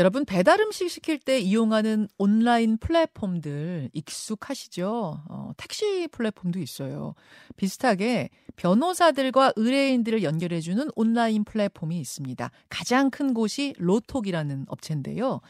여러분 배달 음식 시킬 때 이용하는 온라인 플랫폼들 익숙하시죠? 어, 택시 플랫폼도 있어요. 비슷하게 변호사들과 의뢰인들을 연결해주는 온라인 플랫폼이 있습니다. 가장 큰 곳이 로톡이라는 업체인데요.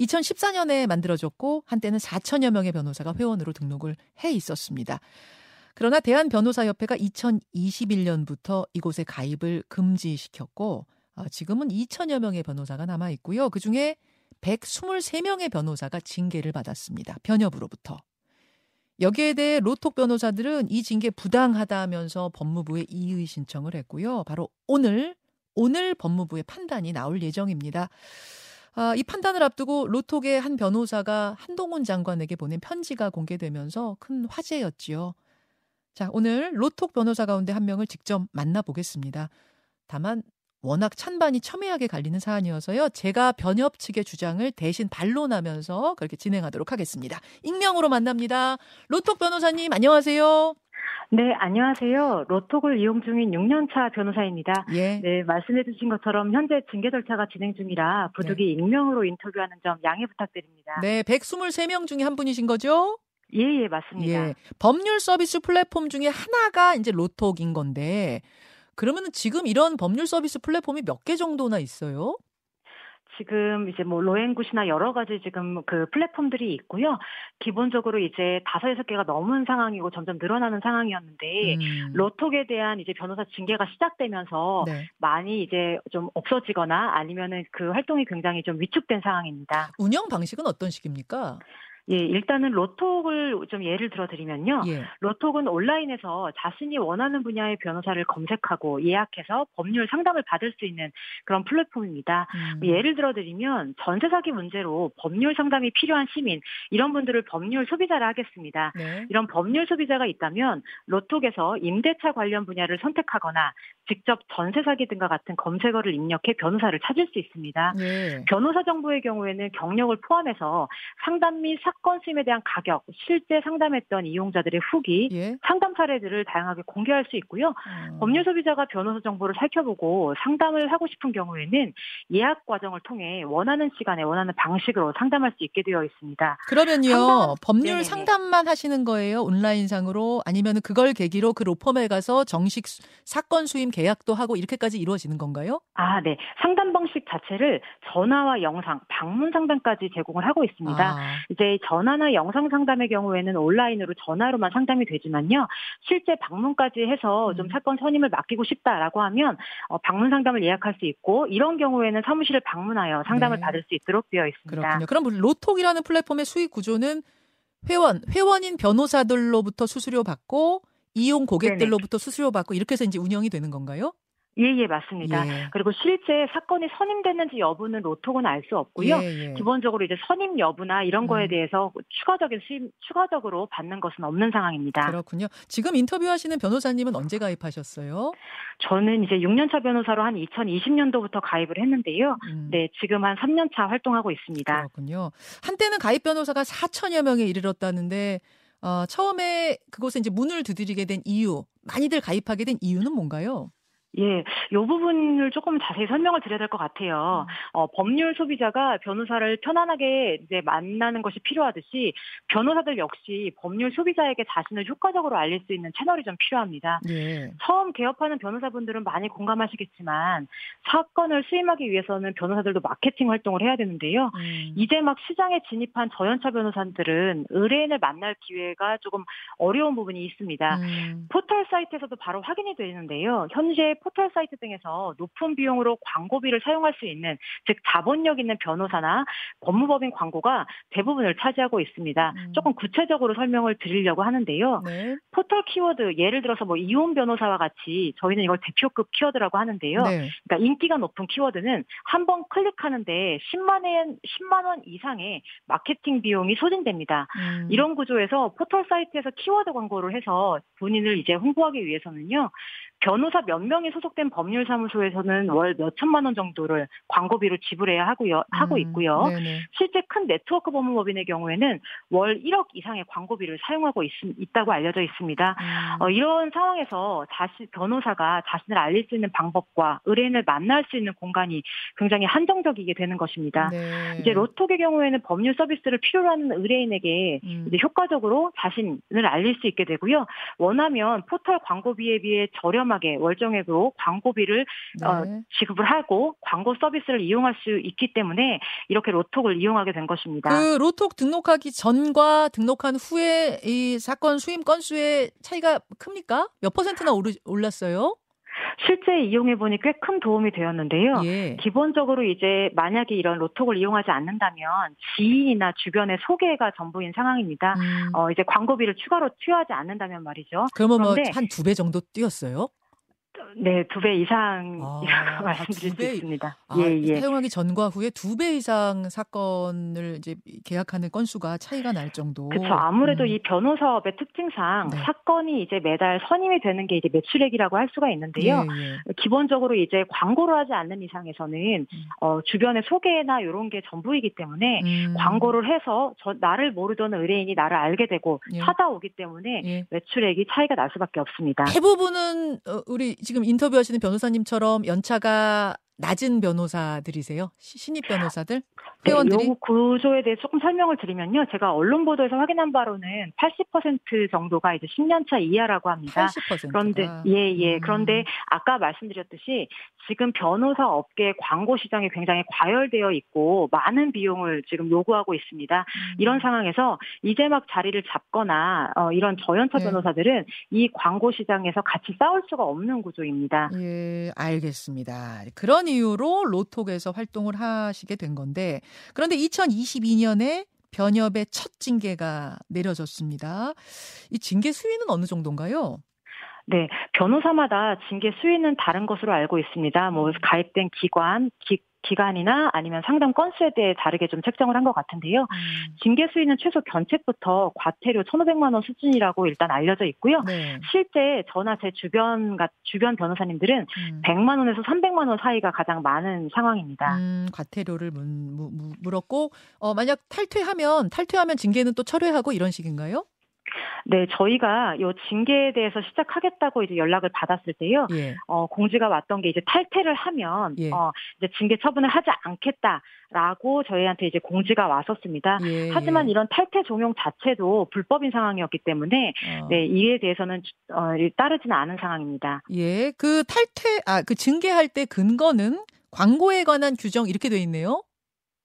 2014년에 만들어졌고 한때는 4천여 명의 변호사가 회원으로 등록을 해 있었습니다. 그러나 대한변호사협회가 2021년부터 이곳에 가입을 금지시켰고 어, 지금은 2천여 명의 변호사가 남아 있고요. 그 중에 123명의 변호사가 징계를 받았습니다. 변협으로부터. 여기에 대해 로톡 변호사들은 이 징계 부당하다면서 법무부에 이의 신청을 했고요. 바로 오늘 오늘 법무부의 판단이 나올 예정입니다. 아, 이 판단을 앞두고 로톡의 한 변호사가 한동훈 장관에게 보낸 편지가 공개되면서 큰 화제였지요. 자, 오늘 로톡 변호사 가운데 한 명을 직접 만나보겠습니다. 다만 워낙 찬반이 첨예하게 갈리는 사안이어서요. 제가 변협 측의 주장을 대신 반론하면서 그렇게 진행하도록 하겠습니다. 익명으로 만납니다. 로톡 변호사님 안녕하세요. 네, 안녕하세요. 로톡을 이용 중인 6년차 변호사입니다. 예. 네, 말씀해 주신 것처럼 현재 징계 절차가 진행 중이라 부득이 네. 익명으로 인터뷰하는 점 양해 부탁드립니다. 네, 123명 중에 한 분이신 거죠? 예, 예, 맞습니다. 예. 법률 서비스 플랫폼 중에 하나가 이제 로톡인 건데 그러면 지금 이런 법률 서비스 플랫폼이 몇 개 정도나 있어요? 지금 이제 뭐 로엔굿이나 여러 가지 지금 그 플랫폼들이 있고요. 기본적으로 이제 다섯 여섯 개가 넘은 상황이고 점점 늘어나는 상황이었는데 음. 로톡에 대한 이제 변호사 징계가 시작되면서 네. 많이 이제 좀 없어지거나 아니면은 그 활동이 굉장히 좀 위축된 상황입니다. 운영 방식은 어떤 식입니까? 예, 일단은 로톡을 좀 예를 들어 드리면요. 예. 로톡은 온라인에서 자신이 원하는 분야의 변호사를 검색하고 예약해서 법률 상담을 받을 수 있는 그런 플랫폼입니다. 음. 예를 들어 드리면 전세 사기 문제로 법률 상담이 필요한 시민 이런 분들을 법률 소비자라 하겠습니다. 네. 이런 법률 소비자가 있다면 로톡에서 임대차 관련 분야를 선택하거나 직접 전세 사기 등과 같은 검색어를 입력해 변호사를 찾을 수 있습니다. 네. 변호사 정보의 경우에는 경력을 포함해서 상담 및 사건 수임에 대한 가격, 실제 상담했던 이용자들의 후기, 예? 상담 사례들을 다양하게 공개할 수 있고요. 음. 법률 소비자가 변호사 정보를 살펴보고 상담을 하고 싶은 경우에는 예약 과정을 통해 원하는 시간에 원하는 방식으로 상담할 수 있게 되어 있습니다. 그러면요, 상담, 법률 네네네. 상담만 하시는 거예요? 온라인상으로 아니면 그걸 계기로 그 로펌에 가서 정식 사건 수임 계약도 하고 이렇게까지 이루어지는 건가요? 아, 네. 상담 방식 자체를 전화와 영상, 방문 상담까지 제공을 하고 있습니다. 아. 이제 전화나 영상 상담의 경우에는 온라인으로 전화로만 상담이 되지만요. 실제 방문까지 해서 좀 음. 사건 선임을 맡기고 싶다라고 하면 어, 방문 상담을 예약할 수 있고 이런 경우에는 사무실을 방문하여 상담을 네. 받을 수 있도록 되어 있습니다. 그렇군요. 그럼 로톡이라는 플랫폼의 수익 구조는 회원, 회원인 변호사들로부터 수수료 받고 이용 고객들로부터 네네. 수수료 받고 이렇게 해서 이제 운영이 되는 건가요? 예, 예, 맞습니다. 예. 그리고 실제 사건이 선임됐는지 여부는 로톡은 알 수 없고요. 예, 예. 기본적으로 이제 선임 여부나 이런 거에 음. 대해서 추가적인 수임, 추가적으로 받는 것은 없는 상황입니다. 그렇군요. 지금 인터뷰하시는 변호사님은 언제 가입하셨어요? 저는 이제 6년차 변호사로 한 2020년도부터 가입을 했는데요. 음. 네, 지금 한 3년차 활동하고 있습니다. 그렇군요. 한때는 가입 변호사가 4천여 명에 이르렀다는데 어, 처음에 그곳에 이제 문을 두드리게 된 이유, 많이들 가입하게 된 이유는 뭔가요? 예, 요 부분을 조금 자세히 설명을 드려야 될 것 같아요. 음. 어, 법률 소비자가 변호사를 편안하게 이제 만나는 것이 필요하듯이 변호사들 역시 법률 소비자에게 자신을 효과적으로 알릴 수 있는 채널이 좀 필요합니다. 예. 처음 개업하는 변호사분들은 많이 공감하시겠지만 사건을 수임하기 위해서는 변호사들도 마케팅 활동을 해야 되는데요. 음. 이제 막 시장에 진입한 저연차 변호사들은 의뢰인을 만날 기회가 조금 어려운 부분이 있습니다. 음. 포털 사이트에서도 바로 확인이 되는데요. 현재 포털 사이트 등에서 높은 비용으로 광고비를 사용할 수 있는 즉 자본력 있는 변호사나 법무법인 광고가 대부분을 차지하고 있습니다. 음. 조금 구체적으로 설명을 드리려고 하는데요. 네. 포털 키워드 예를 들어서 뭐 이혼 변호사와 같이 저희는 이걸 대표급 키워드라고 하는데요. 네. 그러니까 인기가 높은 키워드는 한 번 클릭하는데 10만 원 10만 원 이상의 마케팅 비용이 소진됩니다. 음. 이런 구조에서 포털 사이트에서 키워드 광고를 해서 본인을 이제 홍보하기 위해서는요. 변호사 몇 명이 소속된 법률사무소에서는 월 몇 천만 원 정도를 광고비로 지불해야 하고요, 하고 음, 있고요. 음, 실제 큰 네트워크 법무법인의 경우에는 월 1억 이상의 광고비를 사용하고 있, 다고 알려져 있습니다. 음. 어, 이런 상황에서 자신 변호사가 자신을 알릴 수 있는 방법과 의뢰인을 만날 수 있는 공간이 굉장히 한정적이게 되는 것입니다. 네. 이제 로톡의 경우에는 법률 서비스를 필요로 하는 의뢰인에게 음. 이제 효과적으로 자신을 알릴 수 있게 되고요. 원하면 포털 광고비에 비해 저렴 하게 월정액으로 광고비를 네. 어, 지급을 하고 광고 서비스를 이용할 수 있기 때문에 이렇게 로톡을 이용하게 된 것입니다. 그 로톡 등록하기 전과 등록한 후에 이 사건 수임 건수의 차이가 큽니까? 몇 퍼센트나 오르, 올랐어요? 실제 이용해 보니 꽤 큰 도움이 되었는데요. 예. 기본적으로 이제 만약에 이런 로톡을 이용하지 않는다면 지인이나 주변의 소개가 전부인 상황입니다. 음. 어 이제 광고비를 추가로 투여하지 않는다면 말이죠. 그러면 뭐 한 두 배 정도 뛰었어요? 네, 두 배 이상이라고 아, 말씀드릴 수 있습니다. 아, 예, 예. 사용하기 전과 후에 두 배 이상 사건을 이제 계약하는 건수가 차이가 날 정도. 그렇죠. 아무래도 음. 이 변호사업의 특징상 네. 사건이 이제 매달 선임이 되는 게 이제 매출액이라고 할 수가 있는데요. 예, 예. 기본적으로 이제 광고를 하지 않는 이상에서는 음. 어, 주변의 소개나 이런 게 전부이기 때문에 음. 광고를 해서 저 나를 모르던 의뢰인이 나를 알게 되고 예. 찾아오기 때문에 예. 매출액이 차이가 날 수밖에 없습니다. 대부분은 어, 우리 지금 인터뷰하시는 변호사님처럼 연차가 낮은 변호사들이세요? 신입 변호사들? 네, 회원들이? 네, 구조에 대해 조금 설명을 드리면요. 제가 언론 보도에서 확인한 바로는 80% 정도가 이제 10년 차 이하라고 합니다. 80%. 그런데 예, 예. 음. 그런데 아까 말씀드렸듯이 지금 변호사 업계 광고 시장이 굉장히 과열되어 있고 많은 비용을 지금 요구하고 있습니다. 음. 이런 상황에서 이제 막 자리를 잡거나 어, 이런 저연차 네. 변호사들은 이 광고 시장에서 같이 싸울 수가 없는 구조입니다. 예, 알겠습니다. 그런 이유로 로톡에서 활동을 하시게 된 건데 그런데 2022년에 변협의 첫 징계가 내려졌습니다. 이 징계 수위는 어느 정도인가요? 네, 변호사마다 징계 수위는 다른 것으로 알고 있습니다. 뭐 가입된 기관, 기, 기간이나 아니면 상담 건수에 대해 다르게 좀 책정을 한 것 같은데요. 음. 징계 수위는 최소 견책부터 과태료 1,500만 원 수준이라고 일단 알려져 있고요. 네. 실제 저나 제 주변 주변 변호사님들은 음. 100만 원에서 300만 원 사이가 가장 많은 상황입니다. 음, 과태료를 물, 물었고 어, 만약 탈퇴하면 탈퇴하면 징계는 또 철회하고 이런 식인가요? 네, 저희가 요 징계에 대해서 시작하겠다고 이제 연락을 받았을 때요. 예. 어, 공지가 왔던 게 이제 탈퇴를 하면 예. 어, 이제 징계 처분을 하지 않겠다라고 저희한테 이제 공지가 왔었습니다. 예. 하지만 이런 탈퇴 종용 자체도 불법인 상황이었기 때문에 어. 네, 이에 대해서는 어, 따르지는 않은 상황입니다. 예. 그 탈퇴 아, 그 징계할 때 근거는 광고에 관한 규정 이렇게 돼 있네요.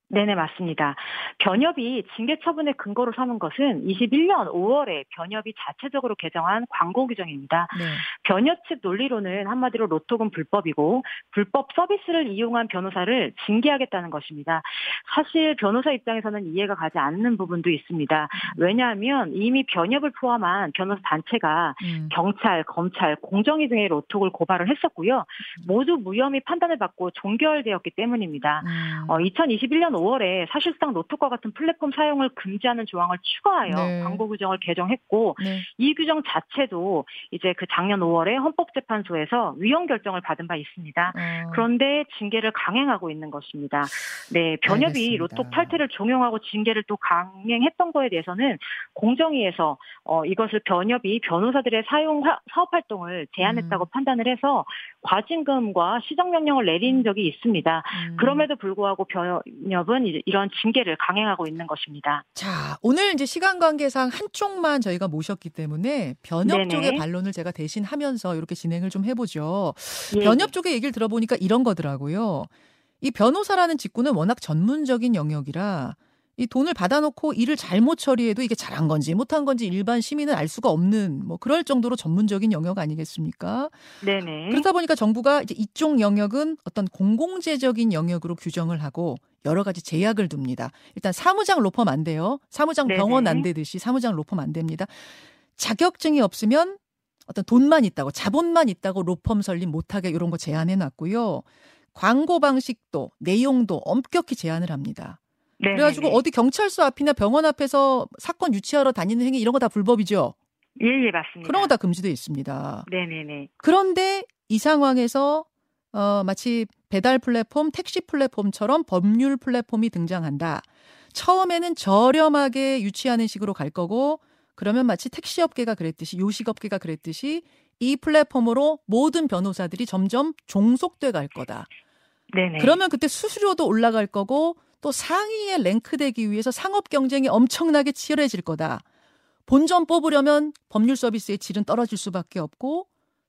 네네, 맞습니다. 변협이 징계 처분의 근거로 삼은 것은 21년 5월에 변협이 자체적으로 개정한 광고 규정입니다. 네. 변협 측 논리로는 한마디로 로톡은 불법이고 불법 서비스를 이용한 변호사를 징계하겠다는 것입니다. 사실 변호사 입장에서는 이해가 가지 않는 부분도 있습니다. 왜냐하면 이미 변협을 포함한 변호사 단체가 음. 경찰, 검찰, 공정위 등의 로톡을 고발을 했었고요. 모두 무혐의 판단을 받고 종결되었기 때문입니다. 음. 어, 2021년 5월에 사실상 노트과 같은 플랫폼 사용을 금지하는 조항을 추가하여 네. 광고 규정을 개정했고 네. 이 규정 자체도 이제 그 작년 5월에 헌법재판소에서 위헌 결정을 받은 바 있습니다. 어. 그런데 징계를 강행하고 있는 것입니다. 네, 변협이 로톡 탈퇴를 종용하고 징계를 또 강행했던 거에 대해서는 공정위에서 어, 이것을 변협이 변호사들의 사용 사업 활동을 제한했다고 음. 판단을 해서 과징금과 시정 명령을 내린 적이 있습니다. 음. 그럼에도 불구하고 변협 은 이런 징계를 강행하고 있는 것입니다. 자, 오늘 이제 시간 관계상 한쪽만 저희가 모셨기 때문에 변협 네네. 쪽의 반론을 제가 대신 하면서 이렇게 진행을 좀 해보죠. 예. 변협 쪽의 얘기를 들어보니까 이런 거더라고요. 이 변호사라는 직군은 워낙 전문적인 영역이라 이 돈을 받아놓고 일을 잘못 처리해도 이게 잘한 건지 못한 건지 일반 시민은 알 수가 없는 뭐 그럴 정도로 전문적인 영역 아니겠습니까? 네네. 그러다 보니까 정부가 이제 이쪽 영역은 어떤 공공재적인 영역으로 규정을 하고 여러 가지 제약을 둡니다. 일단 사무장 로펌 안 돼요. 사무장 병원 네네. 안 되듯이 사무장 로펌 안 됩니다. 자격증이 없으면 어떤 돈만 있다고 자본만 있다고 로펌 설립 못하게 이런 거 제한해 놨고요. 광고 방식도 내용도 엄격히 제한을 합니다. 네네네. 그래가지고 어디 경찰서 앞이나 병원 앞에서 사건 유치하러 다니는 행위 이런 거 다 불법이죠. 예, 예, 맞습니다. 그런 거 다 금지돼 있습니다. 네네네. 그런데 이 상황에서 어, 마치 배달 플랫폼, 택시 플랫폼처럼 법률 플랫폼이 등장한다. 처음에는 저렴하게 유치하는 식으로 갈 거고 그러면 마치 택시업계가 그랬듯이 요식업계가 그랬듯이 이 플랫폼으로 모든 변호사들이 점점 종속돼 갈 거다. 네네. 그러면 그때 수수료도 올라갈 거고 또 상위에 랭크되기 위해서 상업 경쟁이 엄청나게 치열해질 거다. 본전 뽑으려면 법률 서비스의 질은 떨어질 수밖에 없고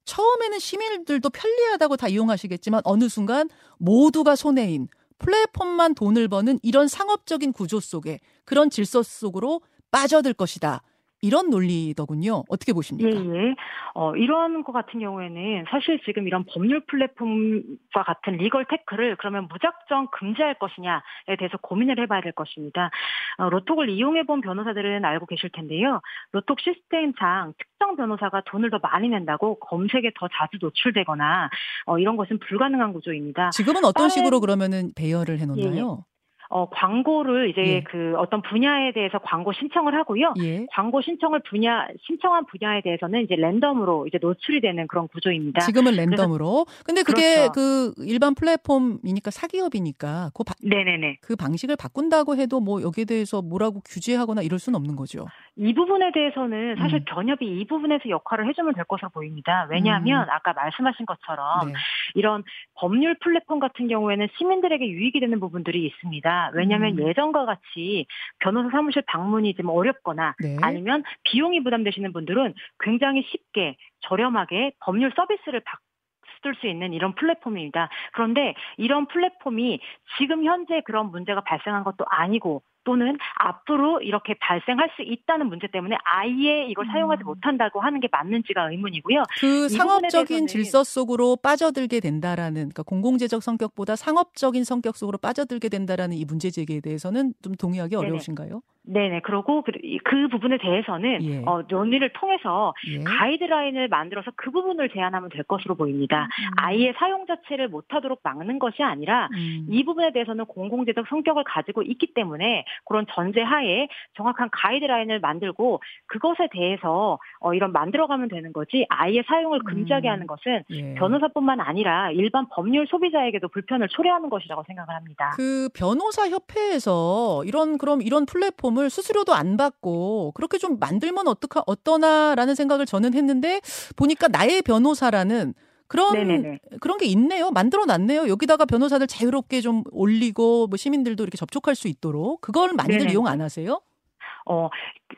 처음에는 시민들도 편리하다고 다 이용하시겠지만 어느 순간 모두가 손해인 플랫폼만 돈을 버는 이런 상업적인 구조 속에 그런 질서 속으로 빠져들 것이다. 이런 논리더군요. 어떻게 보십니까? 예, 예. 어, 이런 것 같은 경우에는 사실 지금 이런 법률 플랫폼과 같은 리걸 테크를 그러면 무작정 금지할 것이냐에 대해서 고민을 해봐야 될 것입니다. 어, 로톡을 이용해본 변호사들은 알고 계실 텐데요. 로톡 시스템상 특정 변호사가 돈을 더 많이 낸다고 검색에 더 자주 노출되거나 어, 이런 것은 불가능한 구조입니다. 지금은 어떤 식으로 그러면은 배열을 해놓나요? 예, 어, 광고를 이제 예. 그 어떤 분야에 대해서 광고 신청을 하고요. 예. 광고 신청을 분야 신청한 분야에 대해서는 이제 랜덤으로 이제 노출이 되는 그런 구조입니다. 지금은 랜덤으로. 근데 그게 그렇죠. 그 일반 플랫폼이니까 사기업이니까 그, 바- 네네네. 그 방식을 바꾼다고 해도 뭐 여기에 대해서 뭐라고 규제하거나 이럴 수는 없는 거죠. 이 부분에 대해서는 사실 음. 견협이 이 부분에서 역할을 해주면 될 것으로 보입니다. 왜냐하면 음. 아까 말씀하신 것처럼 네. 이런 법률 플랫폼 같은 경우에는 시민들에게 유익이 되는 부분들이 있습니다. 왜냐하면 음. 예전과 같이 변호사 사무실 방문이 좀 어렵거나 네. 아니면 비용이 부담되시는 분들은 굉장히 쉽게 저렴하게 법률 서비스를 받을 수 있는 이런 플랫폼입니다. 그런데 이런 플랫폼이 지금 현재 그런 문제가 발생한 것도 아니고 또는 앞으로 이렇게 발생할 수 있다는 문제 때문에 아예 이걸 음. 사용하지 못한다고 하는 게 맞는지가 의문이고요. 그이 상업적인 질서 속으로 빠져들게 된다라는 그러니까 공공재적 성격보다 상업적인 성격 속으로 빠져들게 된다라는 이 문제 제기에 대해서는 좀 동의하기 네네. 어려우신가요? 네네. 그러고 그, 그 부분에 대해서는 예. 어, 논의를 통해서 예. 가이드라인을 만들어서 그 부분을 제한하면 될 것으로 보입니다. 음. 아예 사용 자체를 못하도록 막는 것이 아니라 음. 이 부분에 대해서는 공공재적 성격을 가지고 있기 때문에 그런 전제하에 정확한 가이드라인을 만들고 그것에 대해서 어, 이런 만들어가면 되는 거지 아예 사용을 금지하게 음. 하는 것은 예. 변호사뿐만 아니라 일반 법률 소비자에게도 불편을 초래하는 것이라고 생각을 합니다. 그 변호사 협회에서 이런 그럼 이런 플랫폼 을 수수료도 안 받고 그렇게 좀 만들면 어떡하 어떠나라는 생각을 저는 했는데 보니까 나의 변호사라는 그런 네네네. 그런 게 있네요. 만들어 놨네요. 여기다가 변호사들 자유롭게 좀 올리고 뭐 시민들도 이렇게 접촉할 수 있도록 그걸 많이들 네네. 이용 안 하세요? 어,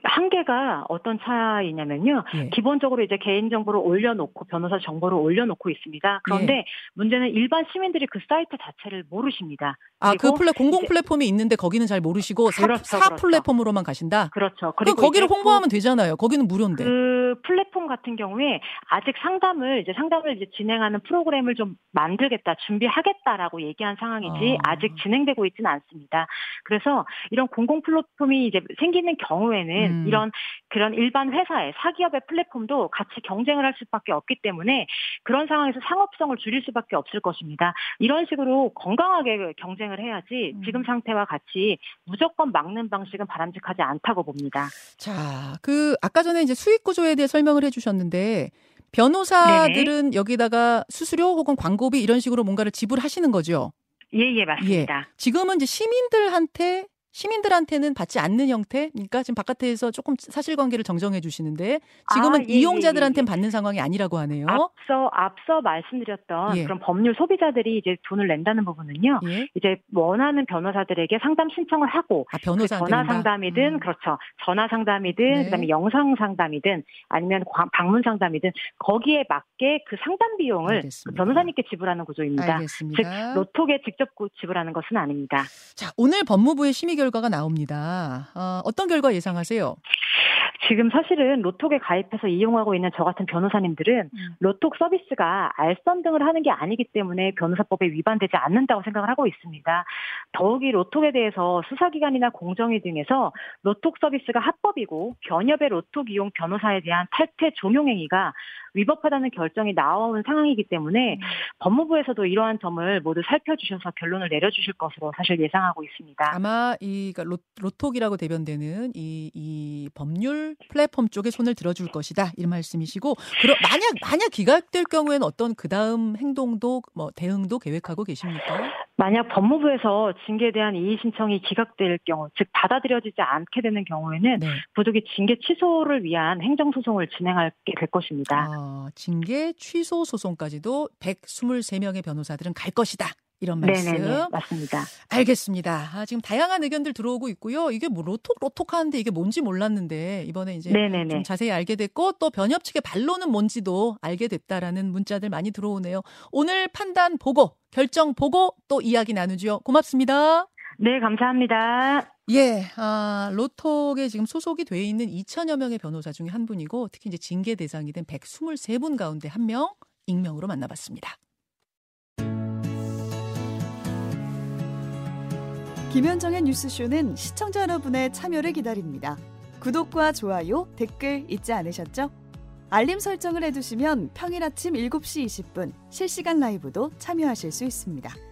한계가 어떤 차이냐면요. 예. 기본적으로 이제 개인정보를 올려놓고 변호사 정보를 올려놓고 있습니다. 그런데 예. 문제는 일반 시민들이 그 사이트 자체를 모르십니다. 아, 그 플랫 공공 플랫폼이 있는데 거기는 잘 모르시고 사, 그렇죠, 사 그렇죠. 플랫폼으로만 가신다. 그렇죠. 그럼 그리고 거기를 홍보하면 되잖아요. 거기는 무료인데. 그 플랫폼 같은 경우에 아직 상담을 이제 상담을 이제 진행하는 프로그램을 좀 만들겠다, 준비하겠다라고 얘기한 상황이지 아. 아직 진행되고 있지는 않습니다. 그래서 이런 공공 플랫폼이 이제 생기는 경우에는 음. 이런 그런 일반 회사의 사기업의 플랫폼도 같이 경쟁을 할 수밖에 없기 때문에 그런 상황에서 상업성을 줄일 수밖에 없을 것입니다. 이런 식으로 건강하게 경쟁을 해야지 음. 지금 상태와 같이 무조건 막는 방식은 바람직하지 않다고 봅니다. 자, 그 아까 전에 이제 수익 구조에 대해 설명을 해주셨는데 변호사들은 여기다가 수수료 혹은 광고비 이런 식으로 뭔가를 지불하시는 거죠. 예, 예, 맞습니다. 지금은 이제 시민들한테 시민들한테는 받지 않는 형태, 그러니까 지금 바깥에서 조금 사실관계를 정정해 주시는데 지금은 아, 예, 이용자들한테는 예, 예. 받는 상황이 아니라고 하네요. 앞서 앞서 말씀드렸던 예. 그런 법률 소비자들이 이제 돈을 낸다는 부분은요. 예, 이제 원하는 변호사들에게 상담 신청을 하고 아그 변호사한테 전화 상담이든 음. 그렇죠. 전화 상담이든 네. 그다음에 영상 상담이든 아니면 관- 방문 상담이든 거기에 맞게 그 상담 비용을 그. 변호사님께 지불하는 구조입니다. 즉 알겠습니다. 로톡에 직접 구- 지불하는 것은 아닙니다. 자, 오늘 법무부의 심의 결과가 나옵니다. 어, 어떤 결과 예상하세요? 지금 사실은 로톡에 가입해서 이용하고 있는 저 같은 변호사님들은 음. 로톡 서비스가 알선 등을 하는 게 아니기 때문에 변호사법에 위반되지 않는다고 생각을 하고 있습니다. 더욱이 로톡에 대해서 수사기관이나 공정위 등에서 로톡 서비스가 합법이고 견협의 로톡 이용 변호사에 대한 탈퇴 종용 행위가 위법하다는 결정이 나온 상황이기 때문에 음. 법무부에서도 이러한 점을 모두 살펴주셔서 결론을 내려주실 것으로 사실 예상하고 있습니다. 아마 이 그러니까 로, 톡이라고 대변되는 이, 이 법률 플랫폼 쪽에 손을 들어줄 것이다 이런 말씀이시고 그러, 만약 만약 기각될 경우에는 어떤 그 다음 행동도 뭐 대응도 계획하고 계십니까? 만약 법무부에서 징계에 대한 이의 신청이 기각될 경우, 즉 받아들여지지 않게 되는 경우에는 네. 부득이 징계 취소를 위한 행정 소송을 진행하게 될 것입니다. 아, 징계 취소 소송까지도 123명의 변호사들은 갈 것이다. 이런 말씀. 네네 맞습니다. 알겠습니다. 아, 지금 다양한 의견들 들어오고 있고요. 이게 뭐 로톡 로톡 하는데 이게 뭔지 몰랐는데 이번에 이제 네네네. 좀 자세히 알게 됐고 또 변협 측의 반론은 뭔지도 알게 됐다라는 문자들 많이 들어오네요. 오늘 판단 보고 결정 보고 또 이야기 나누죠. 고맙습니다. 네, 감사합니다. 예, 아, 로톡에 지금 소속이 돼 있는 2천여 명의 변호사 중에 한 분이고 특히 이제 징계 대상이 된 123분 가운데 한 명 익명으로 만나봤습니다. 김현정의 뉴스쇼는 시청자 여러분의 참여를 기다립니다. 구독과 좋아요, 댓글 잊지 않으셨죠? 알림 설정을 해두시면 평일 아침 7시 20분 실시간 라이브도 참여하실 수 있습니다.